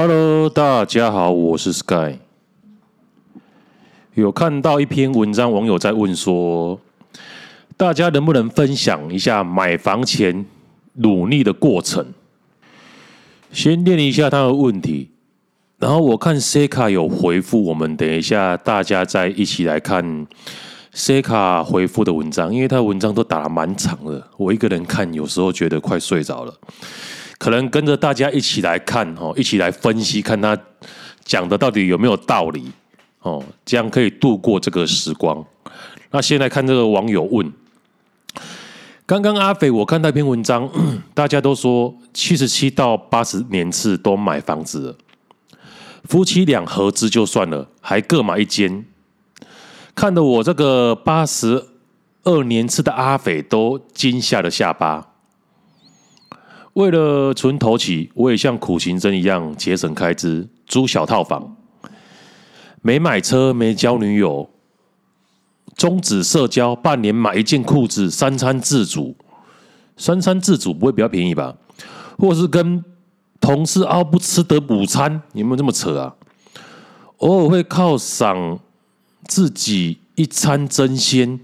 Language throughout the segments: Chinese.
Hello，大家好，我是 Sky。有看到一篇文章，网友在问说，大家能不能分享一下买房前努力的过程？先念一下他的问题，然后我看 C 卡有回复我们，等一下大家再一起来看 C 卡回复的文章，因为他的文章都打得蛮长的，我一个人看有时候觉得快睡着了。可能跟着大家一起来看哦，一起来分析，看他讲的到底有没有道理哦，这样可以度过这个时光。那先来看这个网友问：刚刚阿斐，我看那篇文章，大家都说七十七到八十年次都买房子了，夫妻俩合资就算了，还各买一间，看得我这个八十二年次的阿肥都惊吓了下巴。为了存头期，我也像苦行僧一样节省开支，租小套房，没买车，没交女友，终止社交，半年买一件裤子，三餐自主，三餐自主不会比较便宜吧？或是跟同事熬不吃的午餐，有没有这么扯啊？偶尔会犒赏自己一餐真鲜。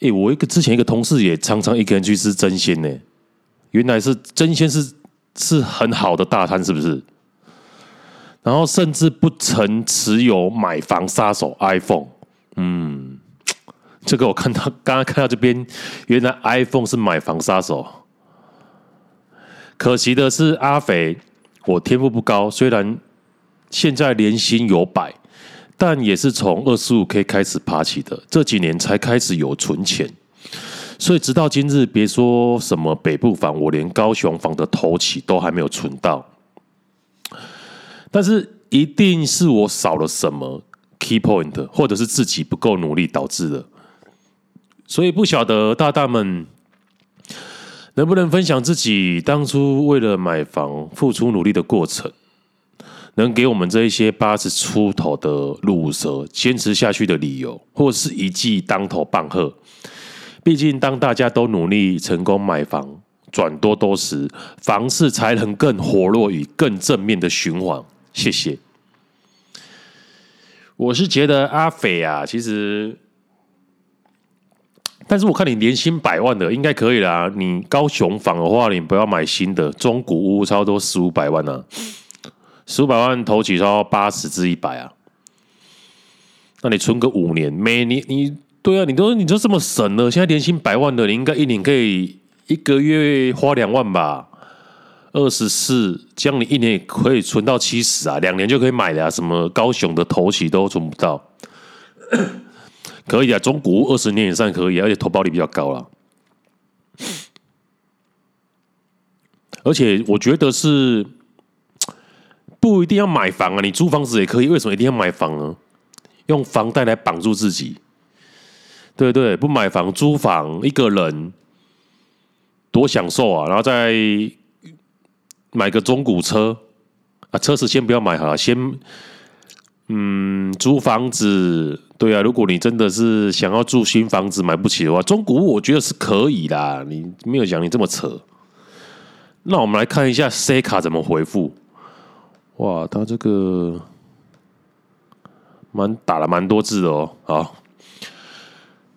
哎，我一个之前一个同事也常常一个人去吃真鲜呢。原来是争鲜是是很好的大餐，是不是？然后甚至不曾持有买房杀手 iPhone，嗯，这个我看到刚刚看到这边，原来 iPhone 是买房杀手。可惜的是，阿肥，我天赋不高，虽然现在年薪有百，但也是从二十五 K 开始爬起的，这几年才开始有存钱。所以直到今日，别说什么北部房，我连高雄房的头期都还没有存到。但是一定是我少了什么 key point，或者是自己不够努力导致的。所以不晓得大大们能不能分享自己当初为了买房付出努力的过程，能给我们这一些八十出头的路蛇坚持下去的理由，或是一记当头棒喝。毕竟，当大家都努力成功买房转多多时，房市才能更活络与更正面的循环。谢谢。我是觉得阿肥啊，其实，但是我看你年薪百万的应该可以啦。你高雄房的话，你不要买新的，中古屋差不多四五百万呢、啊，四五百万头起超八十至一百啊。那你存个五年，每年你。对啊，你都你都这么省了，现在年薪百万的，你应该一年可以一个月花两万吧？二十四，这样你一年也可以存到七十啊，两年就可以买了啊。什么高雄的头期都存不到，可以啊，中古二十年以上可以，而且投保率比较高了。而且我觉得是不一定要买房啊，你租房子也可以，为什么一定要买房呢？用房贷来绑住自己。对对，不买房租房，一个人多享受啊！然后再买个中古车啊，车子先不要买好了，先嗯租房子。对啊，如果你真的是想要住新房子买不起的话，中古我觉得是可以啦。你没有讲你这么扯。那我们来看一下 C 卡怎么回复。哇，他这个蛮打了蛮多字的哦，好。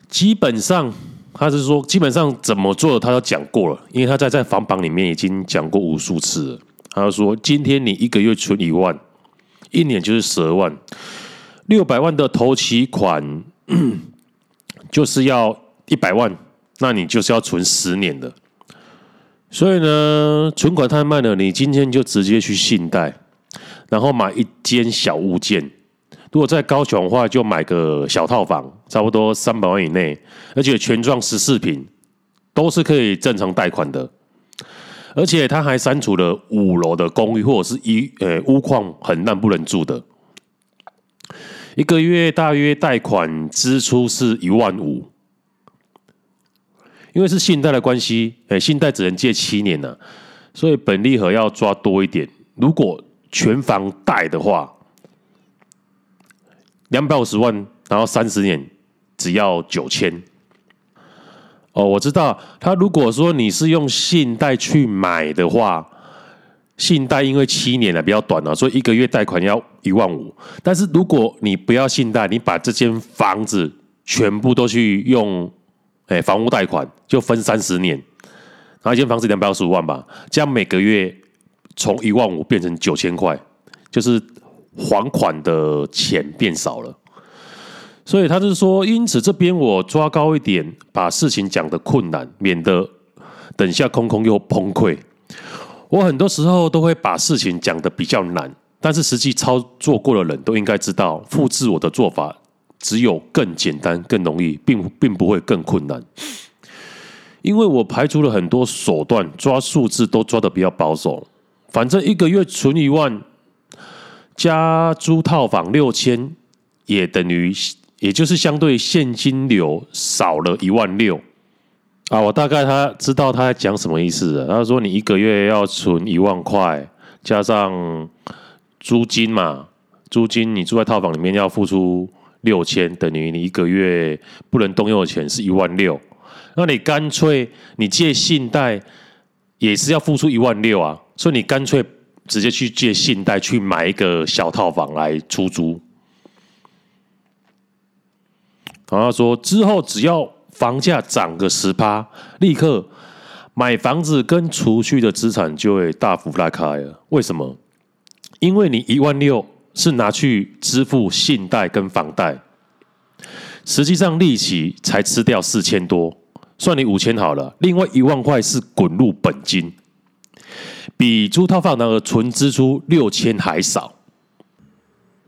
基本上，他是说，基本上怎么做，他都讲过了，因为他在在房榜里面已经讲过无数次了。他就说，今天你一个月存一万，一年就是十二万，六百万的头期款就是要一百万，那你就是要存十年的。所以呢，存款太慢了，你今天就直接去信贷，然后买一间小物件。如果在高雄的话，就买个小套房，差不多三百万以内，而且全幢十四坪，都是可以正常贷款的。而且他还删除了五楼的公寓或者是一呃屋况很烂不能住的，一个月大约贷款支出是一万五，因为是信贷的关系，诶，信贷只能借七年呢，所以本利和要抓多一点。如果全房贷的话。两百五十万，然后三十年只要九千。哦，我知道，他如果说你是用信贷去买的话，信贷因为七年了比较短了，所以一个月贷款要一万五。但是如果你不要信贷，你把这间房子全部都去用，哎，房屋贷款就分三十年，然后一间房子两百五十五万吧，这样每个月从一万五变成九千块，就是还款的钱变少了。所以他就说，因此这边我抓高一点，把事情讲得困难，免得等下空空又崩溃。我很多时候都会把事情讲得比较难，但是实际操作过的人都应该知道，复制我的做法只有更简单、更容易，并并不会更困难。因为我排除了很多手段，抓数字都抓得比较保守。反正一个月存一万，加租套房六千，也等于，也就是相对现金流少了一万六。啊，我大概他知道他在讲什么意思。他说：“你一个月要存一万块，加上租金嘛，租金你住在套房里面要付出六千，等于你一个月不能动用的钱是一万六。那你干脆你借信贷也是要付出一万六啊，所以你干脆直接去借信贷去买一个小套房来出租。”然后他说之后只要。房价涨个十趴，立刻买房子跟储蓄的资产就会大幅拉开了。为什么？因为你一万六是拿去支付信贷跟房贷，实际上利息才吃掉四千多，算你五千好了。另外一万块是滚入本金，比租套房那个纯支出六千还少。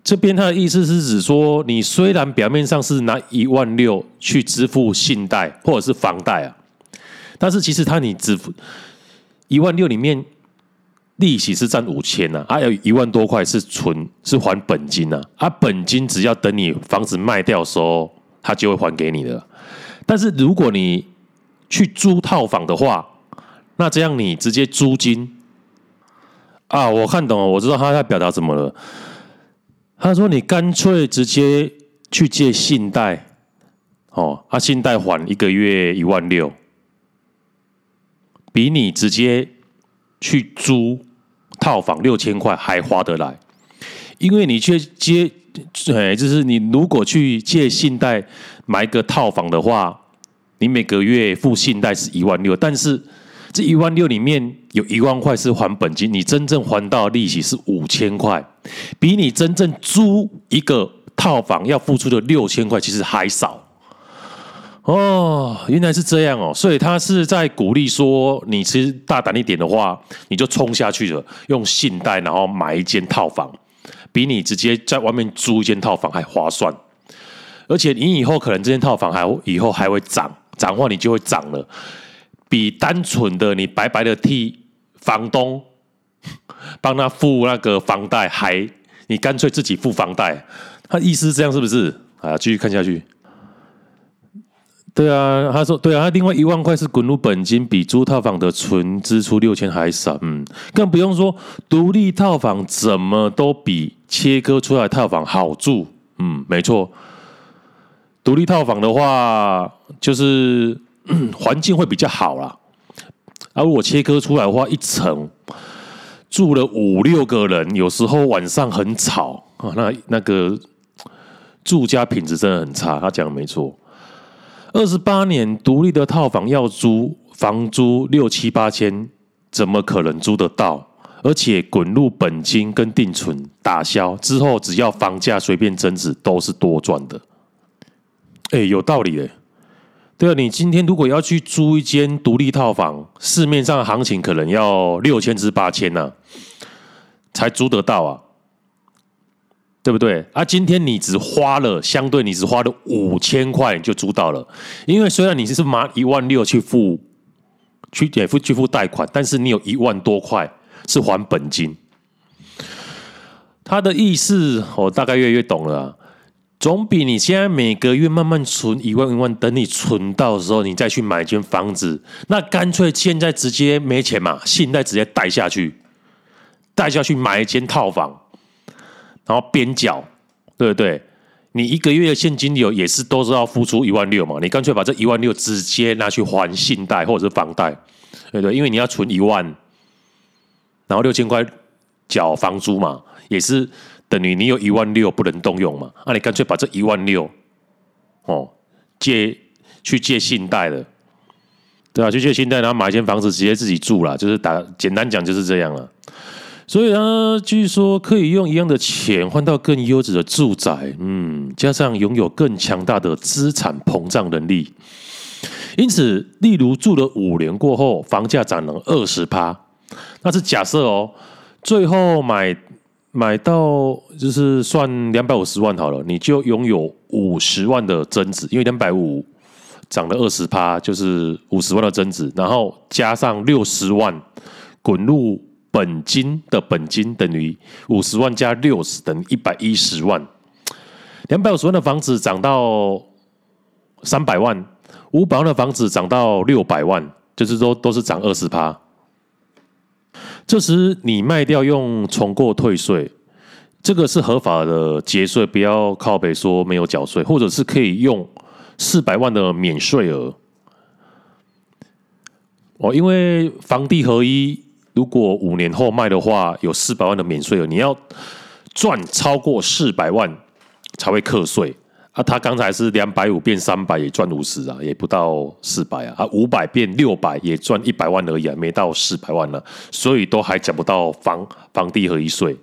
这边他的意思是指说，你虽然表面上是拿一万六去支付信贷或者是房贷啊，但是其实他你支付一万六里面利息是占五千呐，还有一万多块是存是还本金呐，啊，本金只要等你房子卖掉的时候，他就会还给你的。但是如果你去租套房的话，那这样你直接租金啊，我看懂了，我知道他在表达什么了。他说：“你干脆直接去借信贷，哦，啊，信贷还一个月一万六，比你直接去租套房六千块还划得来。因为你去借，哎，就是你如果去借信贷买个套房的话，你每个月付信贷是一万六，但是。”这一万六里面有一万块是还本金，你真正还到利息是五千块，比你真正租一个套房要付出的六千块其实还少。哦，原来是这样哦，所以他是在鼓励说，你其实大胆一点的话，你就冲下去了，用信贷然后买一间套房，比你直接在外面租一间套房还划算。而且你以后可能这间套房还以后还会涨，涨的话你就会涨了。比单纯的你白白的替房东帮他付那个房贷还，你干脆自己付房贷，他意思是这样是不是？啊，继续看下去。对啊，他说对啊，他另外一万块是滚入本金，比租套房的纯支出六千还少。嗯，更不用说独立套房怎么都比切割出来套房好住。嗯，没错，独立套房的话就是。环境会比较好啦，啊、我切割出来的话，一层住了五六个人，有时候晚上很吵啊，那那个住家品质真的很差。他讲的没错，二十八年独立的套房要租房租六七八千，怎么可能租得到？而且滚入本金跟定存打消之后，只要房价随便增值，都是多赚的。哎，有道理哎。对啊，你今天如果要去租一间独立套房，市面上的行情可能要六千至八千呢，才租得到啊，对不对？啊，今天你只花了相对你只花了五千块就租到了，因为虽然你是拿一万六去付去给付去付贷款，但是你有一万多块是还本金。他的意思我大概越来越懂了。总比你现在每个月慢慢存一万一万，等你存到的时候，你再去买间房子，那干脆现在直接没钱嘛，信贷直接贷下去，贷下去买一间套房，然后边缴，对不对？你一个月的现金流也是都是要付出一万六嘛，你干脆把这一万六直接拿去还信贷或者是房贷，对不对？因为你要存一万，然后六千块缴房租嘛，也是等于你有一万六不能动用嘛，那、你干脆把这一万六哦借去借信贷了，对啊，去借信贷，然后买一间房子直接自己住了，就是打简单讲就是这样了。所以呢，据说可以用一样的钱换到更优质的住宅，嗯，加上拥有更强大的资产膨胀能力。因此，例如住了五年过后，房价涨了二十趴，那是假设哦。最后买买到就是算两百五十万好了，你就拥有五十万的增值，因为两百五涨了二十趴，就是五十万的增值，然后加上六十万滚入本金的本金，等于五十万加六十等于一百一十万。两百五十万的房子涨到三百万。五百万的房子涨到六百万，就是说都是涨二十趴。这时你卖掉用重购退税，这个是合法的节税，不要靠北说没有缴税，或者是可以用四百万的免税额。哦，因为房地合一，如果五年后卖的话，有四百万的免税额，你要赚超过四百万才会课税。啊，他刚才是两百五变三百，也赚五十啊，也不到四百啊。啊，五百变六百，也赚一百万而已啊，没到四百万了，所以都还讲不到房房地和一税。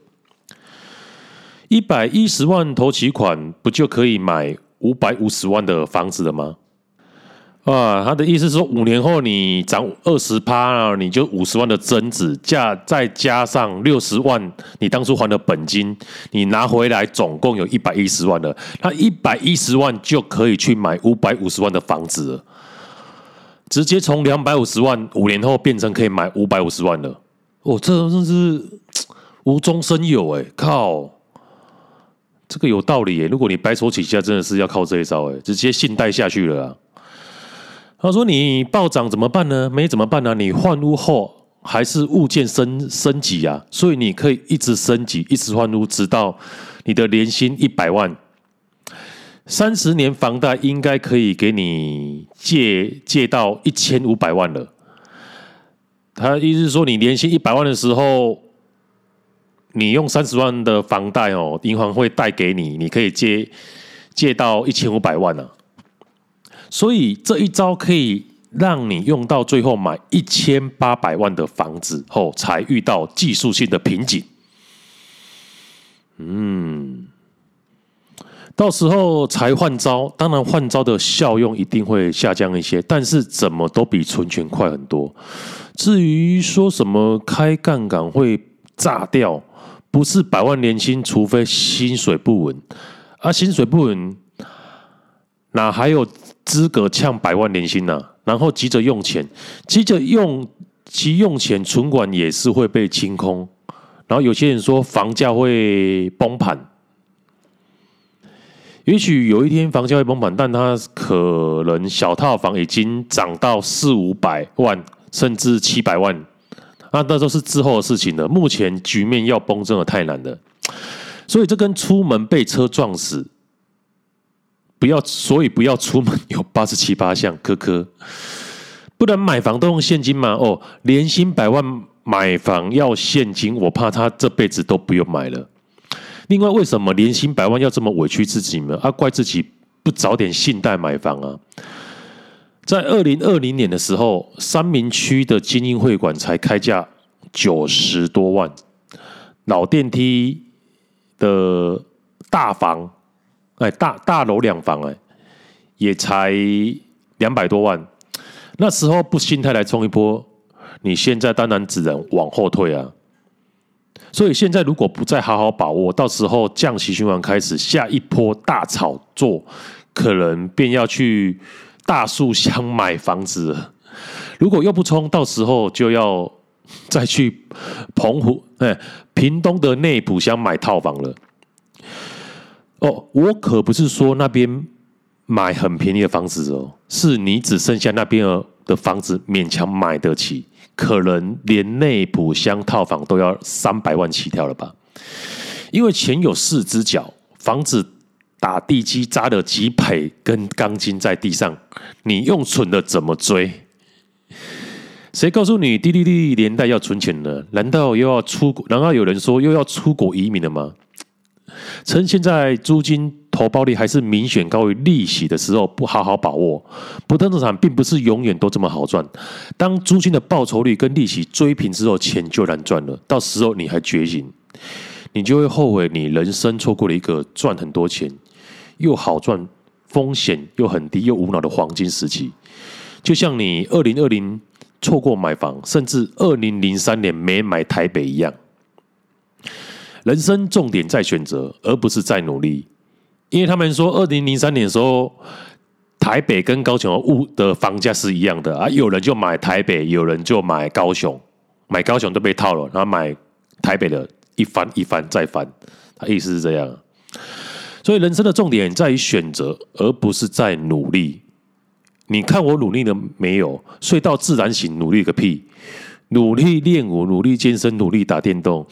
一百一十万头期款，不就可以买五百五十万的房子了吗？啊，他的意思是说，五年后你涨二十趴，你就五十万的增值，价再加上六十万你当初还的本金，你拿回来总共有一百一十万了。他一百一十万就可以去买五百五十万的房子，直接从两百五十万五年后变成可以买五百五十万了。哦，这真是无中生有哎！靠，这个有道理哎。如果你白手起家，真的是要靠这一招哎，直接信贷下去了。他说：“你暴涨怎么办呢？没怎么办呢？你换屋后还是物件升升级啊，所以你可以一直升级，一直换屋，直到你的年薪一百万。三十年房贷应该可以给你借借到一千五百万了。他意思是说，你年薪一百万的时候，你用三十万的房贷哦，银行会贷给你，你可以借借到一千五百万呢。”所以这一招可以让你用到最后买一千八百万的房子后，才遇到技术性的瓶颈。嗯，到时候才换招，当然换招的效用一定会下降一些，但是怎么都比存钱快很多。至于说什么开杠杆会炸掉，不是百万年薪，除非薪水不稳，啊，薪水不稳，哪还有？资格呛百万年薪呐，然后急着用钱，急着用急用钱，存款也是会被清空。然后有些人说房价会崩盘，也许有一天房价会崩盘，但它可能小套房已经涨到四五百万，甚至七百万，那那都是之后的事情了。目前局面要崩真的太难了，所以这跟出门被车撞死。不要，所以不要出门有八十七八项，科科，不然买房都用现金吗？哦，年薪百万买房要现金，我怕他这辈子都不用买了。另外，为什么年薪百万要这么委屈自己呢？啊，怪自己不早点信贷买房啊！在二零二零年的时候，三民区的精英会馆才开价九十多万，老电梯的大房。哎，大大楼两房哎，也才两百多万。那时候不心态来冲一波，你现在当然只能往后退啊。所以现在如果不再好好把握，到时候降息循环开始，下一波大炒作，可能便要去大树乡买房子了。如果又不冲，到时候就要再去澎湖哎，屏东的内埔乡买套房了。哦，我可不是说那边买很便宜的房子哦，是你只剩下那边的房子勉强买得起，可能连内埔乡套房都要三百万起跳了吧？因为钱有四只脚，房子打地基扎了几排跟钢筋在地上，你用存的怎么追？谁告诉你低利率年代要存钱呢？难道又要出国？难道有人说又要出国移民了吗？趁现在租金投报率还是明显高于利息的时候，不好好把握。不动产并不是永远都这么好赚。当租金的报酬率跟利息追平之后，钱就难赚了。到时候你还觉醒，你就会后悔你人生错过了一个赚很多钱又好赚、风险又很低又无脑的黄金时期。就像你二零二零。错过买房，甚至二零零三年没买台北一样。人生重点在选择，而不是在努力。因为他们说，二零零三年的时候，台北跟高雄的物的房价是一样的啊，有人就买台北，有人就买高雄，买高雄都被套了，然后买台北的一翻一翻再翻，他意思是这样。所以人生的重点在于选择，而不是在努力。你看我努力了没有？睡到自然醒，努力个屁！努力练舞，努力健身，努力打电动。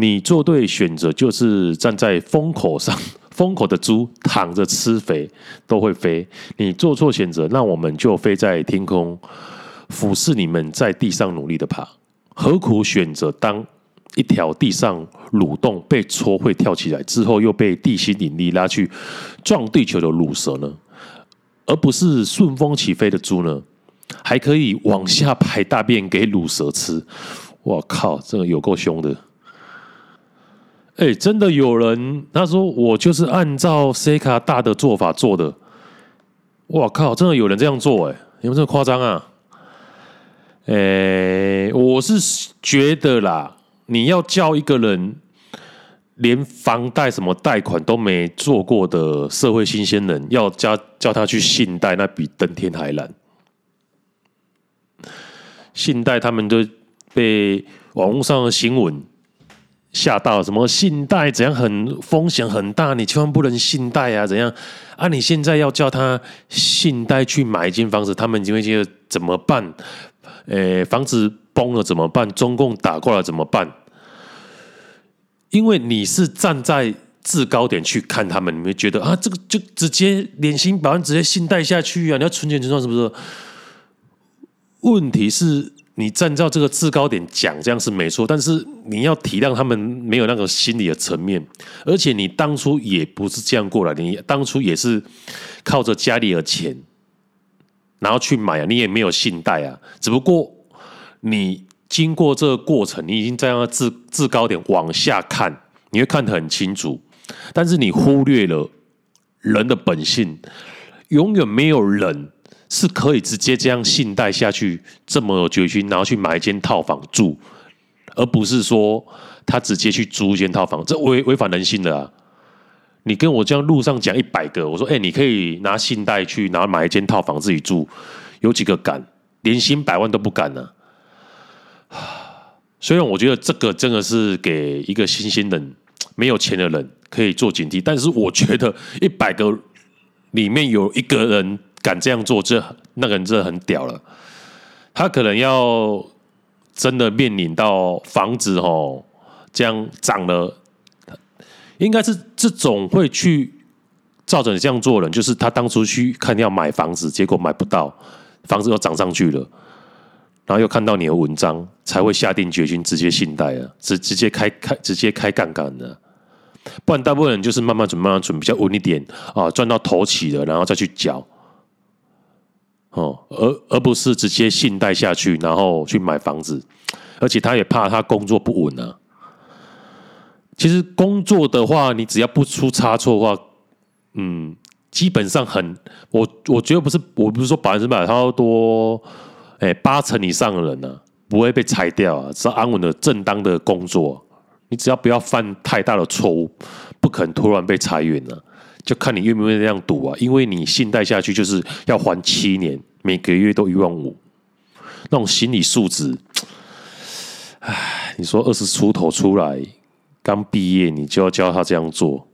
你做对选择，就是站在风口上，风口的猪躺着吃肥都会飞。你做错选择，那我们就飞在天空，俯视你们在地上努力的爬。何苦选择当一条地上蠕动、被戳会跳起来之后，又被地心引力拉去撞地球的鲁蛇呢？而不是顺风起飞的猪呢，还可以往下排大便给鲁蛇吃。我靠，这个有够凶的！哎，真的有人他说我就是按照 C 卡大的做法做的。我靠，真的有人这样做？哎，有没有这么夸张啊？哎，我是觉得啦，你要叫一个人。连房贷什么贷款都没做过的社会新鲜人，要叫叫他去信贷，那比登天还难。信贷他们都被网络上的新闻吓到，什么信贷怎样很风险很大，你千万不能信贷啊，怎样啊？你现在要叫他信贷去买一间房子，他们就会觉得怎么办？诶，房子崩了怎么办？中共打过来怎么办？因为你是站在制高点去看他们，你会觉得啊，这个就直接年薪百万直接信贷下去啊，你要存钱存赚是不是？问题是你站在这个制高点讲这样是没错，但是你要体谅他们没有那个心理的层面，而且你当初也不是这样过来，你当初也是靠着家里的钱然后去买啊，你也没有信贷啊，只不过你。经过这个过程，你已经在那制制高点往下看，你会看得很清楚。但是你忽略了人的本性，永远没有人是可以直接这样信贷下去，这么有决心，然后去买一间套房住，而不是说他直接去租一间套房，这违违反人性的啊！你跟我这样路上讲一百个，我说，哎，你可以拿信贷去，然后买一间套房自己住，有几个敢？年薪百万都不敢呢、啊。虽然我觉得这个真的是给一个新鲜人、没有钱的人可以做警惕，但是我觉得一百个里面有一个人敢这样做，这那个人真的很屌了。他可能要真的面临到房子哦这样涨了，应该是这种会去照着你这样做的人，就是他当初去看要买房子，结果买不到，房子又涨上去了。然后又看到你的文章，才会下定决心直接信贷啊，直直接开开直接开杠杆的，不然大部分人就是慢慢存慢慢存，比较稳一点啊，赚到头起了，然后再去缴，哦，而而不是直接信贷下去，然后去买房子，而且他也怕他工作不稳啊。其实工作的话，你只要不出差错的话，嗯，基本上很，我我觉得不是，我不是说百分之百，差不多。哎，八成以上的人呢、啊，不会被裁掉啊，是安稳的、正当的工作。你只要不要犯太大的错误，不可能突然被裁员了、啊。就看你愿不愿意这样赌啊，因为你信贷下去就是要还七年，每个月都一万五，那种心理素质，唉，你说二十出头出来刚毕业，你就要教他这样做。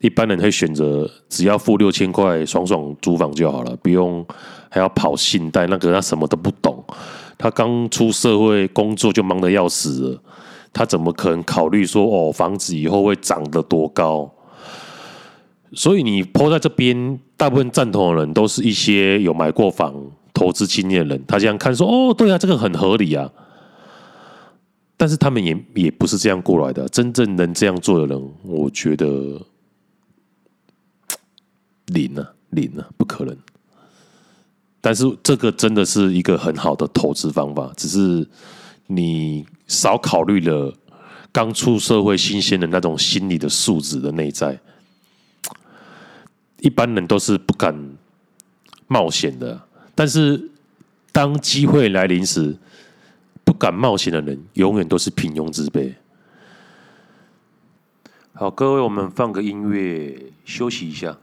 一般人会选择只要付六千块，爽爽租房就好了，不用还要跑信贷。那个他什么都不懂，他刚出社会工作就忙得要死了，他怎么可能考虑说哦，房子以后会涨得多高？所以你 po 在这边，大部分赞同的人都是一些有买过房投资经验的人，他这样看说：“哦，对啊，这个很合理啊。”但是他们也也不是这样过来的。真正能这样做的人，我觉得 零啊，零啊，不可能。但是这个真的是一个很好的投资方法，只是你少考虑了刚出社会新鲜的那种心理的素质的内在。一般人都是不敢冒险的，但是当机会来临时，不敢冒险的人永远都是平庸之辈。好，各位，我们放个音乐休息一下。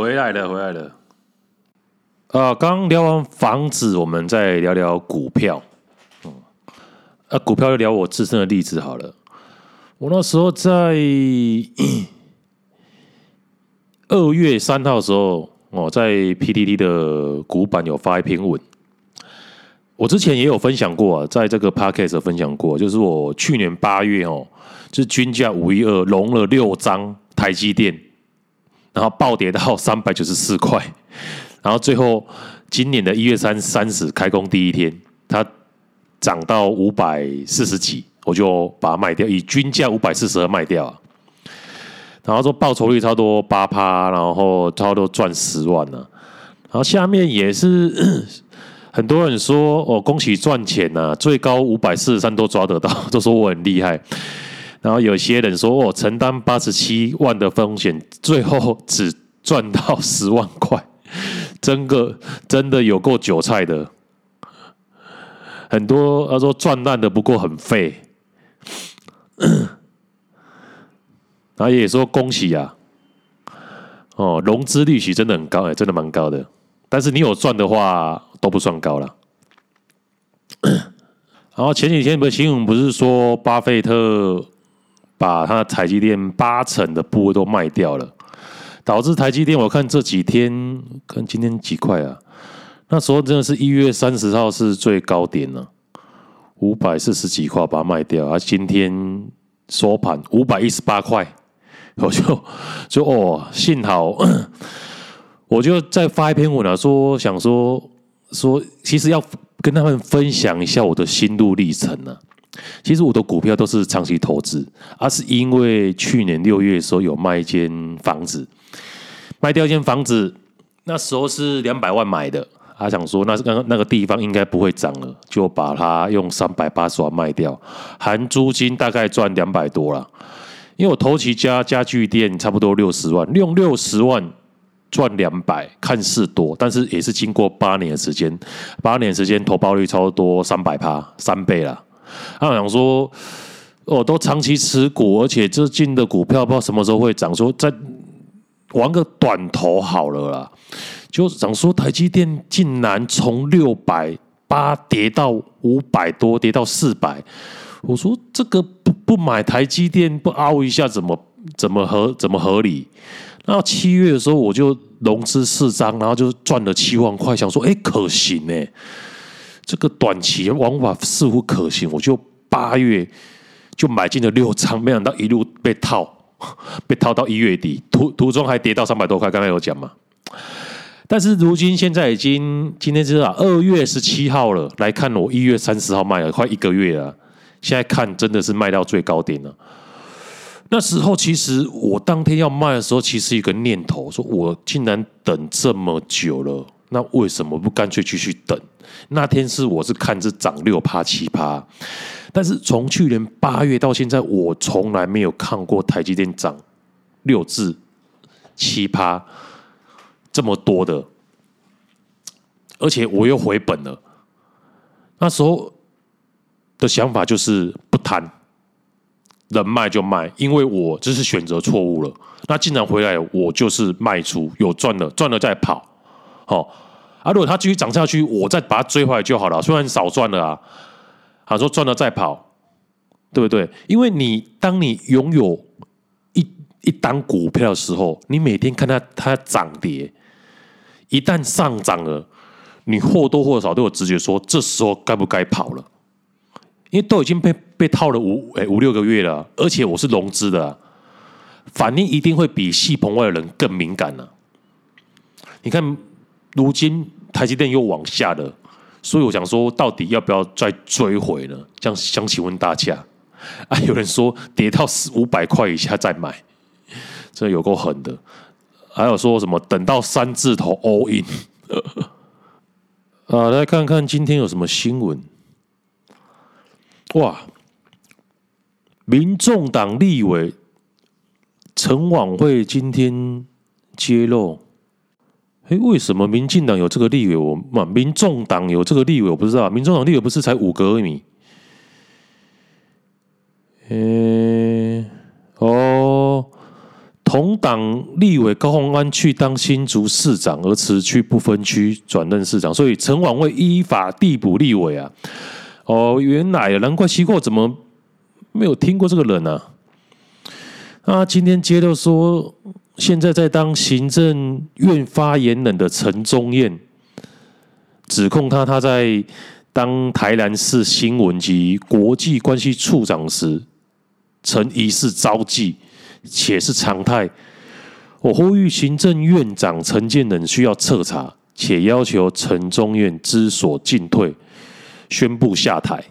回来了，回来了。啊，刚聊完房子，我们再聊聊股票。嗯，啊，股票就聊我自身的例子好了。我那时候在 二月三号的时候，哦，在 PTT 的股版有发一篇文。我之前也有分享过啊，在这个 Podcast 分享过，就是我去年八月哦，就均价五一二融了六张台积电，然后暴跌到三百九十四块。然后最后，今年的一月三三十开工第一天，它涨到五百四十几，我就把它卖掉，以均价五百四十二卖掉。然后说报酬率差不多八趴，然后差不多赚十万呢。然后下面也是 很多人说哦，恭喜赚钱呐，最高五百四十三都抓得到，都说我很厉害。然后有些人说哦，承担八十七万的风险，最后只赚到十万块。真个真的有够韭菜的，很多他说赚烂的不过很废，然后也说恭喜啊，哦，融资利息真的很高哎，真的蛮高的，但是你有赚的话都不算高了。然后前几天不是新闻不是说巴菲特把他台积电八成的部位都卖掉了。导致台积电，我看这几天看今天几块啊？那时候真的是一月三十号是最高点呢，五百四十几块把它卖掉，而今天收盘五百一十八块，我就就哦，幸好 我就再发一篇文啊，说想说说，其实要跟他们分享一下我的心路历程呢。其实我的股票都是长期投资，而是因为去年六月的时候有卖一间房子，卖掉一间房子，那时候是两百万买的，他想说那那那个地方应该不会涨了，就把它用三百八十万卖掉，含租金大概赚两百多了。因为我投其家家具店差不多六十万，用六十万赚两百，看似多，但是也是经过八年的时间，八年时间投报率超多三百趴，三倍了。他想说，哦，都长期持股，而且最近的股票不知道什么时候会涨，说再玩个短头好了啦。就想说，台积电竟然从六百八跌到五百多，跌到四百。我说这个不不买台积电不凹一下，怎么怎么合怎么合理？那七月的时候我就融资四张，然后就赚了七万块，想说，哎，可行呢、这个短期方法似乎可行，我就八月就买进了六张，没想到一路被套，被套到一月底，途途中还跌到三百多块。刚才有讲嘛？但是如今现在已经今天是啊二月十七号了，来看我一月三十号卖了，快一个月了。现在看真的是卖到最高点了。那时候其实我当天要卖的时候，其实一个念头说，我竟然等这么久了。那为什么不干脆继续等？那天是我是看着涨六趴七趴，但是从去年八月到现在，我从来没有看过台积电涨六至七趴这么多的，而且我又回本了。那时候的想法就是不贪，能卖就卖，因为我这是选择错误了。那既然回来，我就是卖出，有赚了，赚了再跑。哦啊！如果它继续涨下去，我再把它追回来就好了。虽然少赚了啊，他说赚了再跑，对不对？因为你当你拥有一一档股票的时候，你每天看它它涨跌，一旦上涨了，你或多或少都有直觉说，这时候该不该跑了？因为都已经被被套了五哎五六个月了，而且我是融资的，反应一定会比戏棚外的人更敏感了。你看。如今台积电又往下了，所以我想说，到底要不要再追回呢？这样想请问大家啊，有人说跌到四五百块以下再买，这有够狠的。还有说什么等到三字头 all in 啊？来看看今天有什么新闻？哇！民众党立委陈琬惠今天揭露。哎，为什么民进党有这个立委？我嘛，民众党有这个立委，我不知道。民众党立委不是才五个而已？哎，哦，同党立委高虹安去当新竹市长，而辞去不分区转任市长，所以陈琬惠依法递补立委啊。哦，原来难怪西贡怎么没有听过这个人呢、啊？啊，今天接着说，现在在当行政院发言人的陈宗彦，指控他他在当台南市新闻及国际关系处长时，曾疑似招妓，且是常态。我呼吁行政院长陈建仁需要彻查，且要求陈宗彦知所进退。宣布下台。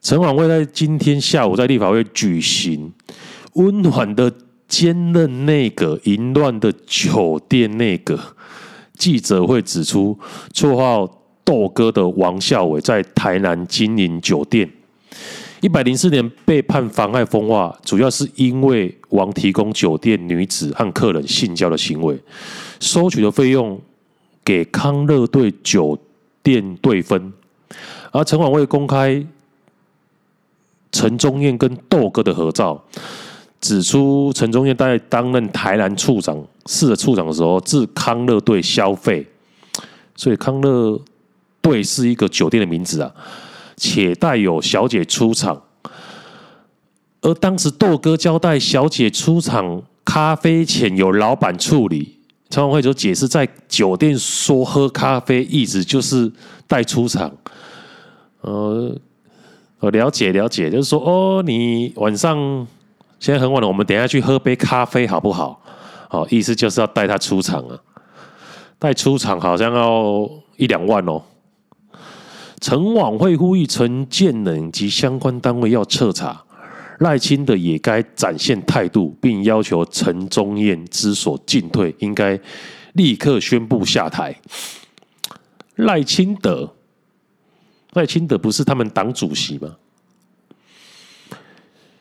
陈琬惠在今天下午在立法会举行温暖的兼任内阁、淫乱的酒店内阁记者会，指出绰号“豆哥”的王孝伟在台南经营酒店，一百零四年被判妨害风化，主要是因为王提供酒店女子和客人性交的行为，收取的费用给康乐队酒。店对分，而陈琬惠公开陈宗彦跟豆哥的合照，指出陈宗彦在担任台南处长、市的处长的时候，至康乐队消费，所以康乐队是一个酒店的名字啊，且带有小姐出场，而当时豆哥交代小姐出场咖啡钱由老板处理。陈琬惠就解释，在酒店说喝咖啡，意思就是带出场。呃，我了解了解，就是说，哦，你晚上现在很晚了，我们等一下去喝杯咖啡好不好？好，意思就是要带他出场啊，带出场好像要一两万哦。陈琬惠呼吁陈建仁及相关单位要彻查。赖清德也该展现态度，并要求陈宗彦之所进退，应该立刻宣布下台。赖清德，赖清德不是他们党主席吗？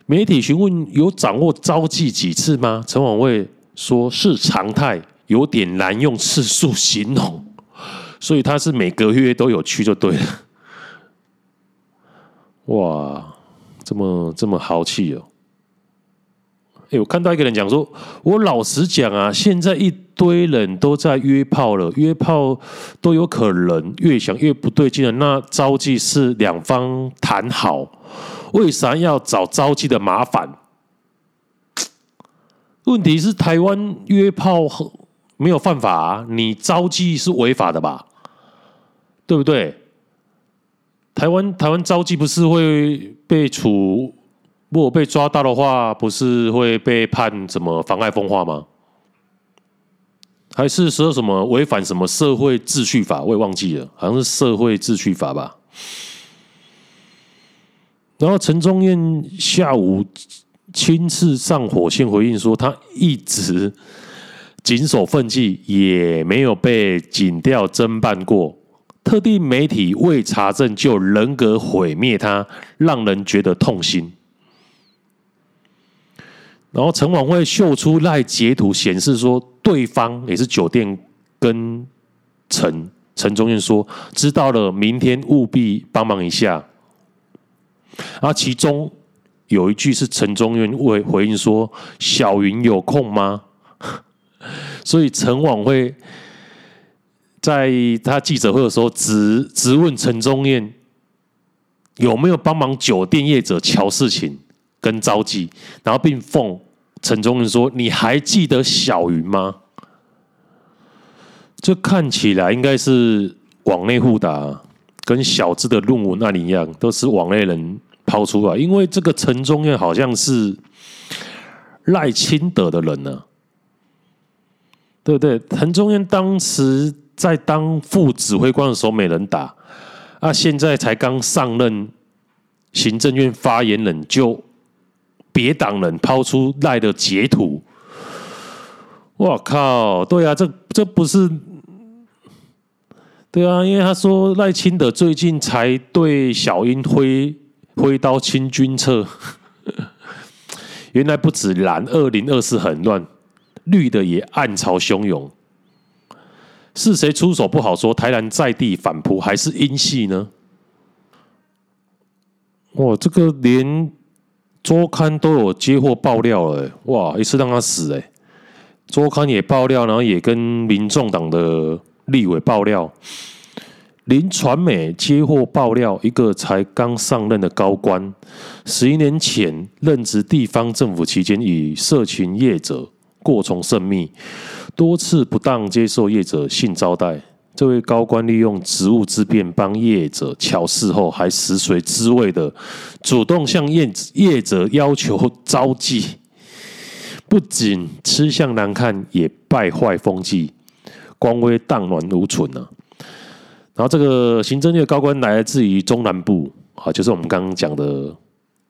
媒体询问有掌握招妓几次吗？陈琬惠说是常态，有点难用次数形容，所以他是每个月都有去就对了。哇！这么这么豪气哦！哎，我看到一个人讲说，我老实讲啊，现在一堆人都在约炮了，约炮都有可能，越想越不对劲了。那招妓是两方谈好，为啥要找召妓的麻烦？问题是台湾约炮没有犯法，你召妓是违法的吧？对不对？台湾台湾召妓不是会被处，如果被抓到的话，不是会被判什么妨碍风化吗？还是说什么违反什么社会秩序法？我也忘记了，好像是社会秩序法吧。然后陈宗彦下午亲自上火线回应说，他一直谨守分际，也没有被检调侦办过。特定媒体未查证就人格毁灭他，让人觉得痛心。然后陈琬惠秀出赖截图，显示说对方也是酒店跟陈陈宗彦说知道了，明天务必帮忙一下。啊，其中有一句是陈宗彦回回应说：“小云有空吗？” 所以陈琬惠。在他记者会的时候，直直问陈宗彦有没有帮忙酒店业者乔事情跟召妓，然后并奉陈宗彦说：“你还记得小云吗？”这看起来应该是网内互打，跟小智的论文那里一样，都是网内人抛出来。因为这个陈宗彦好像是赖清德的人呢、啊，对不对？陈宗彦当时。在当副指挥官的时候没人打，啊，现在才刚上任行政院发言人，就别党人抛出赖的截图，我靠，对啊，这这不是，对啊，因为他说赖清德最近才对小英挥挥刀清君侧，原来不止蓝二零二四很乱，绿的也暗潮汹涌。是谁出手不好说？台南在地反扑还是英系呢？哇，这个连周刊都有接获爆料了，哇！一次让他死哎，周刊也爆料，然后也跟民众党的立委爆料，林传美接获爆料，一个才刚上任的高官，十一年前任职地方政府期间，与社群业者过从甚密，多次不当接受业者性招待。这位高官利用职务之便帮业者乔事后，还食髓知味的主动向业业者要求招妓，不仅吃相难看，也败坏风气，官威荡然无存啊！然后这个行政院高官来自于中南部啊，就是我们刚刚讲的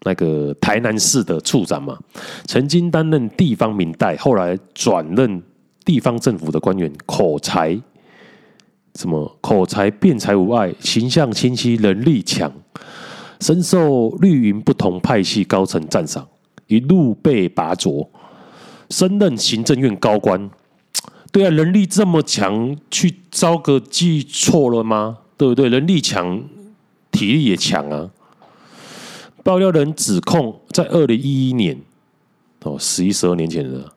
那个台南市的处长嘛，曾经担任地方民代，后来转任地方政府的官员，口才。什么口才辩才无碍，形象清晰，能力强，深受绿营不同派系高层赞赏，一路被拔擢，升任行政院高官。对啊，能力这么强，去招个妓错了吗？对不对？能力强，体力也强啊。爆料人指控，在二零一一年，哦，十一十二年前的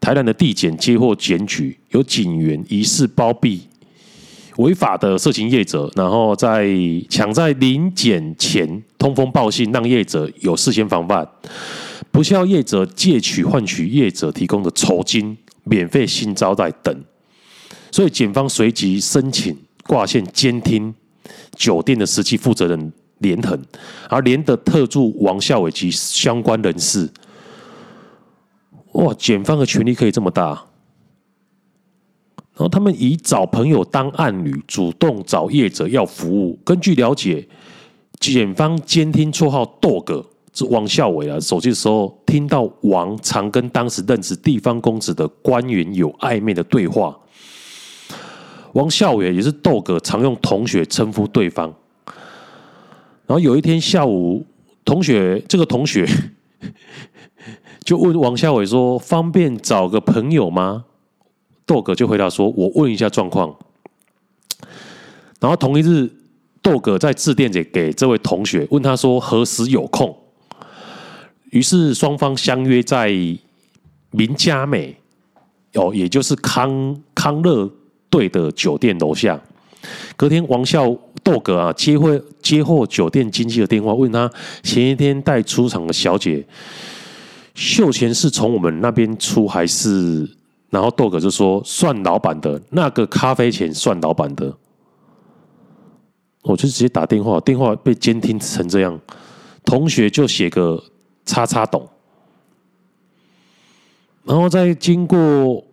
台南的地检接获检举，有警员疑似包庇。违法的色情业者，然后在抢在临检前通风报信，让业者有事先防范，不肖业者借取换取业者提供的酬金、免费性招待等，所以检方随即申请挂线监听酒店的实际负责人连横，而连的特助王孝伟及相关人士。哇，检方的权力可以这么大？然后他们以找朋友当案侣，主动找业者要服务。根据了解，检方监听绰号 “Dog” 这王孝伟啊，手机的时候听到王常跟当时任职地方公职的官员有暧昧的对话。王孝伟也是 Dog 常用同学称呼对方。然后有一天下午，同学这个同学 就问王孝伟说：“方便找个朋友吗？”豆哥就回答说：“我问一下状况。”然后同一日，豆哥在致电给给这位同学，问他说何时有空。于是双方相约在民佳美哦，也就是康康乐队的酒店楼下。隔天，王孝豆哥啊接获接获酒店经纪的电话，问他前一天带出场的小姐秀钱是从我们那边出还是？然后豆哥就说：“算老板的，那个咖啡钱算老板的。”我就直接打电话，电话被监听成这样，同学就写个叉叉懂。然后再经过，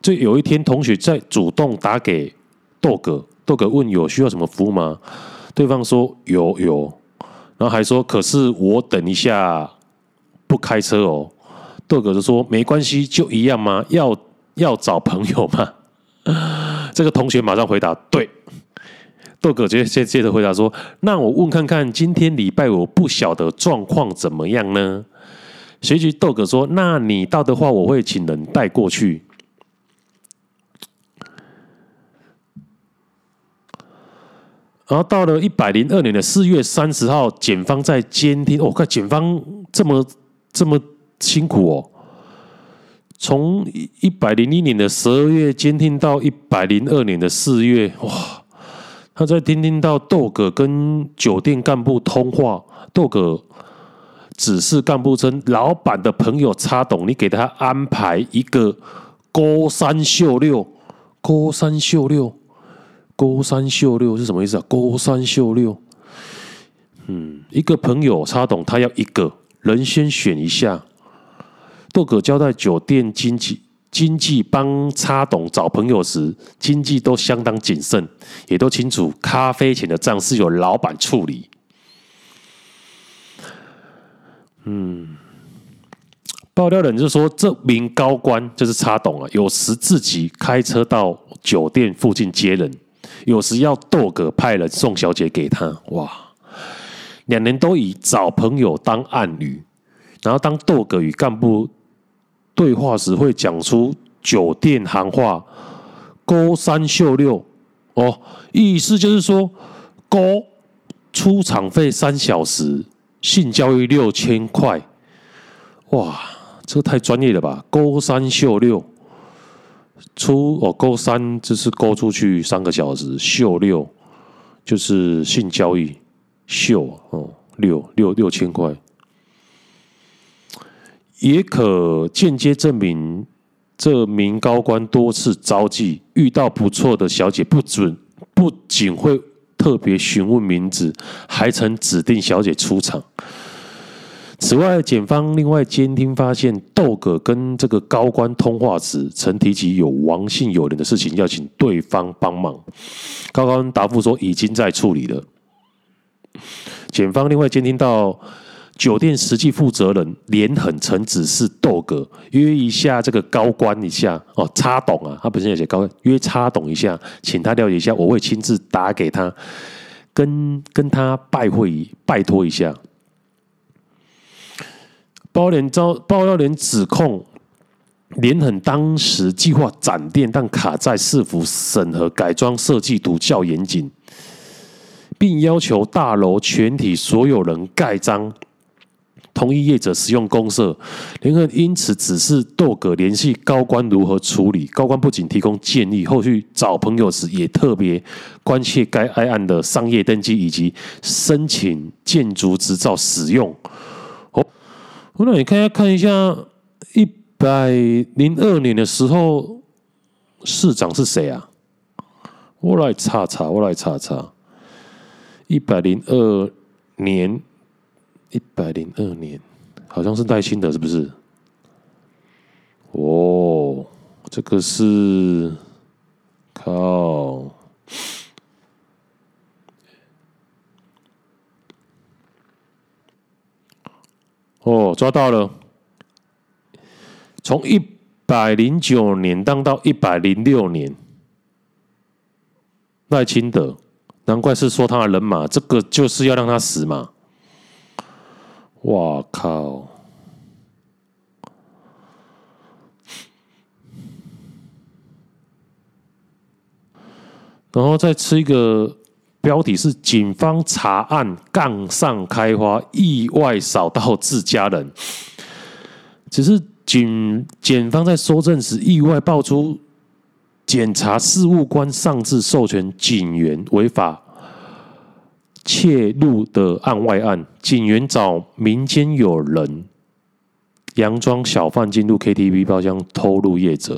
就有一天同学在主动打给豆哥，豆哥问有需要什么服务吗？对方说有有，然后还说可是我等一下不开车哦。豆哥就说：“没关系，就一样吗？要要找朋友吗？”这个同学马上回答：“对。”豆哥接接接着回答说：“那我问看看，今天礼拜五不晓得状况怎么样呢？”随即豆哥说：“那你到的话，我会请人带过去。”然后到了一百零二年的四月三十号，检方在监听。我、哦、看检方这么这么。辛苦哦！从一百零一年的十二月监听到一百零二年的四月，哇！那在听听到豆哥跟酒店干部通话，豆哥指示干部称：“老板的朋友插董，你给他安排一个勾三秀六，勾三秀六，勾三秀六是什么意思啊？勾三秀六，嗯，一个朋友插董，他要一个人先选一下。”豆哥交代酒店经济经济帮插董找朋友时，经济都相当谨慎，也都清楚咖啡钱的账是由老板处理。嗯，爆料人就说，这名高官就是插董啊，有时自己开车到酒店附近接人，有时要豆哥派人送小姐给他。哇，两人都以找朋友当暗语，然后当豆哥与干部。对话时会讲出酒店行话，勾三秀六。哦，意思就是说，勾出场费三小时，性交易六千块，哇，这太专业了吧？勾三秀六，出哦，勾三就是勾出去三个小时，秀六就是性交易，秀哦，六六六千块，也可间接证明这名高官多次招妓，遇到不错的小姐，不准不仅会。特别询问名字，还曾指定小姐出场。此外，检方另外监听发现，豆哥跟这个高官通话时，曾提及有王姓友人的事情，要请对方帮忙。高官答复说已经在处理了。检方另外监听到。酒店实际负责人连横曾指示豆哥约一下这个高官一下哦，插董啊，他本身有写高官约插董一下，请他了解一下，我会亲自打给他，跟跟他拜会拜托一下。爆料遭爆料连指控连横当时计划展店，但卡在市府审核改装设计图较严谨，并要求大楼全体所有人盖章。同意业者使用公设，联合因此指示豆哥联系高官如何处理。高官不仅提供建议，后续找朋友时也特别关切该案的商业登记以及申请建筑执照使用。哦，我让你看一下，看一下一百零二年的时候市长是谁啊？我来查查，我来查查，一百零二年。一百零二年，好像是赖清德，是不是？哦，这个是靠哦，抓到了！从一百零九年当到一百零六年，赖清德，难怪是说他的人马，这个就是要让他死嘛。哇靠！然后再吃一个标题是“警方查案杠上开花，意外扫到自家人”。只是警检方在搜证时，意外爆出检察事务官擅自授权警员违法。窃入的案外案，警员找民间友人，佯装小贩进入 KTV 包厢偷录业者，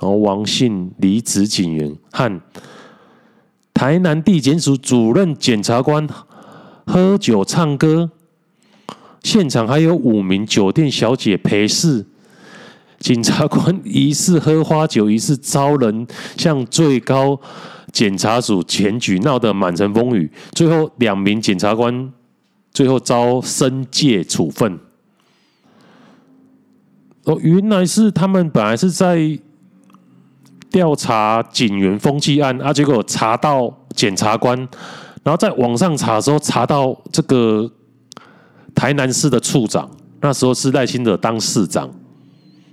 然后王姓离职警员和台南地检署主任检察官喝酒唱歌，现场还有五名酒店小姐陪侍，检察官疑似喝花酒，疑似遭人向最高。检察署检举闹得满城风雨，最后两名检察官最后遭申诫处分。哦，原来是他们本来是在调查警员风纪案啊，结果查到检察官，然后在网上查的时候查到这个台南市的处长，那时候是赖清德当市长，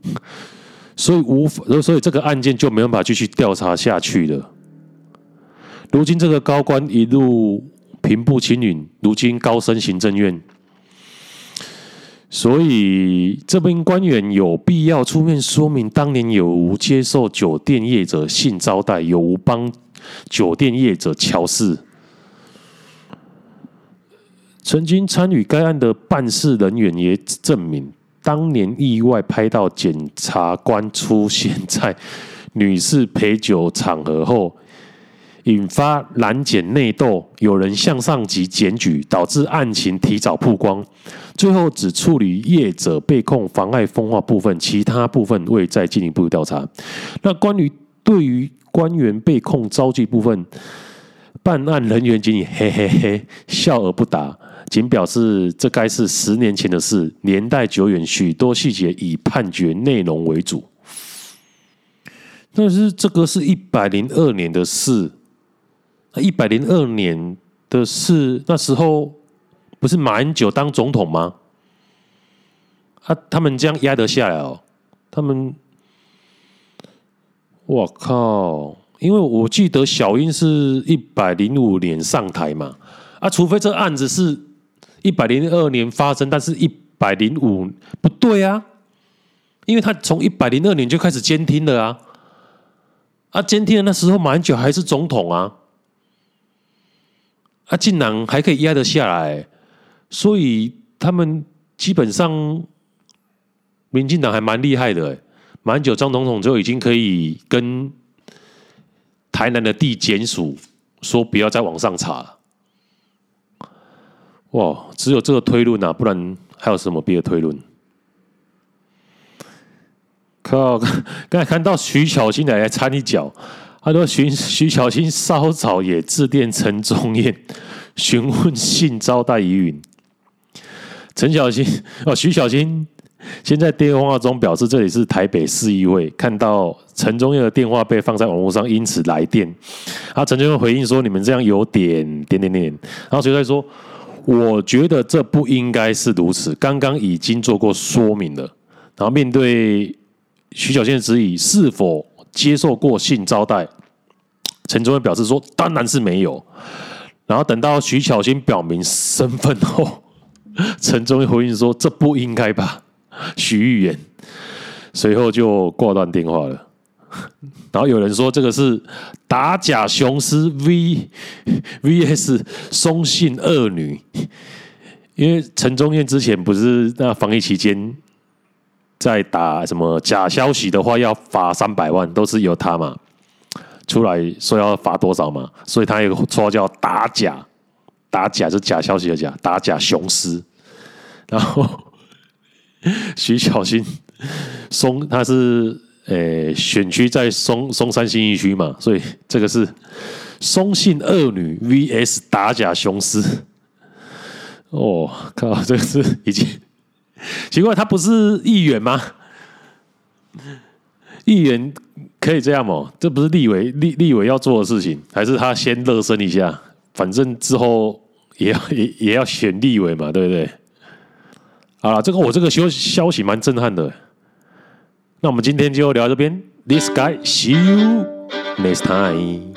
所以无法，所以这个案件就没办法继续调查下去了。如今这个高官一路平步青云，如今高升行政院，所以这名官员有必要出面说明，当年有无接受酒店业者性招待，有无帮酒店业者乔事。曾经参与该案的办事人员也证明，当年意外拍到检察官出现在女士陪酒场合后。引发拦检内斗，有人向上级检举，导致案情提早曝光。最后只处理业者被控妨碍风化部分，其他部分未再进一步调查。那关于对于官员被控招妓部分，办案人员仅以嘿嘿嘿笑而不答，仅表示这该是十年前的事，年代久远，许多细节以判决内容为主。但是这个是一百零二年的事。一百零二年的事，那时候不是马英九当总统吗？啊，他们这样压得下来哦？他们，我靠！因为我记得小英是一百零五年上台嘛，啊，除非这案子是一百零二年发生，但是一百零五不对啊，因为他从一百零二年就开始监听了啊，啊，监听的那时候马英九还是总统啊，啊，竟然还可以压得下来，所以他们基本上民进党还蛮厉害的，马英九张总统就已经可以跟台南的地检署说不要再往上查了。哇，只有这个推论啊，不然还有什么别的推论？靠，刚才看到徐巧芯来掺一脚，他说徐徐巧芯稍早也致电陈忠彦询问性招待疑云。陈巧芯哦，徐巧芯先在电话中表示这里是台北市议会，看到陈忠彦的电话被放在网络上，因此来电。啊陈忠彦回应说：“你们这样有点点点点。”然后徐在说。我觉得这不应该是如此。刚刚已经做过说明了。然后面对徐巧芯的质疑，是否接受过性招待？陈宗彦表示说，当然是没有。然后等到徐巧芯表明身份后，陈宗彦回应说，这不应该吧？徐玉言随后就挂断电话了。然后有人说这个是打假雄狮 V VS 松信恶女，因为陈忠彦之前不是那防疫期间在打什么假消息的话要罚三百万，都是由他嘛出来说要罚多少嘛，所以他有个绰号叫打假，打假是假消息的假，打假雄狮。然后徐小新松他是。诶，选区在松松山新义区嘛，所以这个是松信恶女 VS 打假雄狮。哦，靠，这个是已经奇怪，他不是议员吗？议员可以这样吗？这不是立委立立委要做的事情，还是他先热身一下？反正之后也要也也要选立委嘛，对不对？啊，这个我这个消消息蛮震撼的。那我们今天就聊到这边。This guy, see you next time.